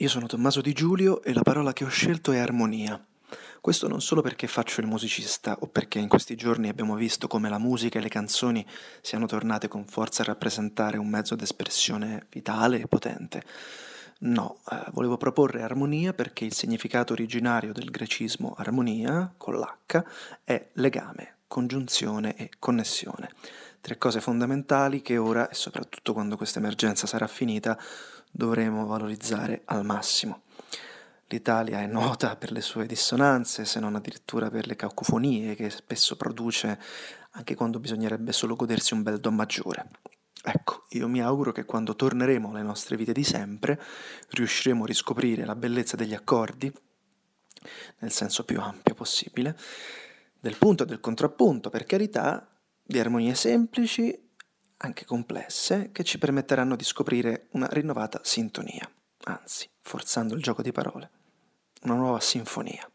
Io sono Tommaso Di Giulio e la parola che ho scelto è armonia. Questo non solo perché faccio il musicista o perché in questi giorni abbiamo visto come la musica e le canzoni siano tornate con forza a rappresentare un mezzo d'espressione vitale e potente. No, eh, volevo proporre armonia perché il significato originario del grecismo armonia, con l'H, è legame, congiunzione e connessione. Tre cose fondamentali che ora, e soprattutto quando questa emergenza sarà finita, dovremo valorizzare al massimo. L'Italia è nota per le sue dissonanze, se non addirittura per le cacofonie che spesso produce anche quando bisognerebbe solo godersi un bel do maggiore. Ecco, io mi auguro che quando torneremo alle nostre vite di sempre riusciremo a riscoprire la bellezza degli accordi, nel senso più ampio possibile, del punto e del contrappunto, per carità, di armonie semplici anche complesse, che ci permetteranno di scoprire una rinnovata sintonia, anzi, forzando il gioco di parole, una nuova sinfonia.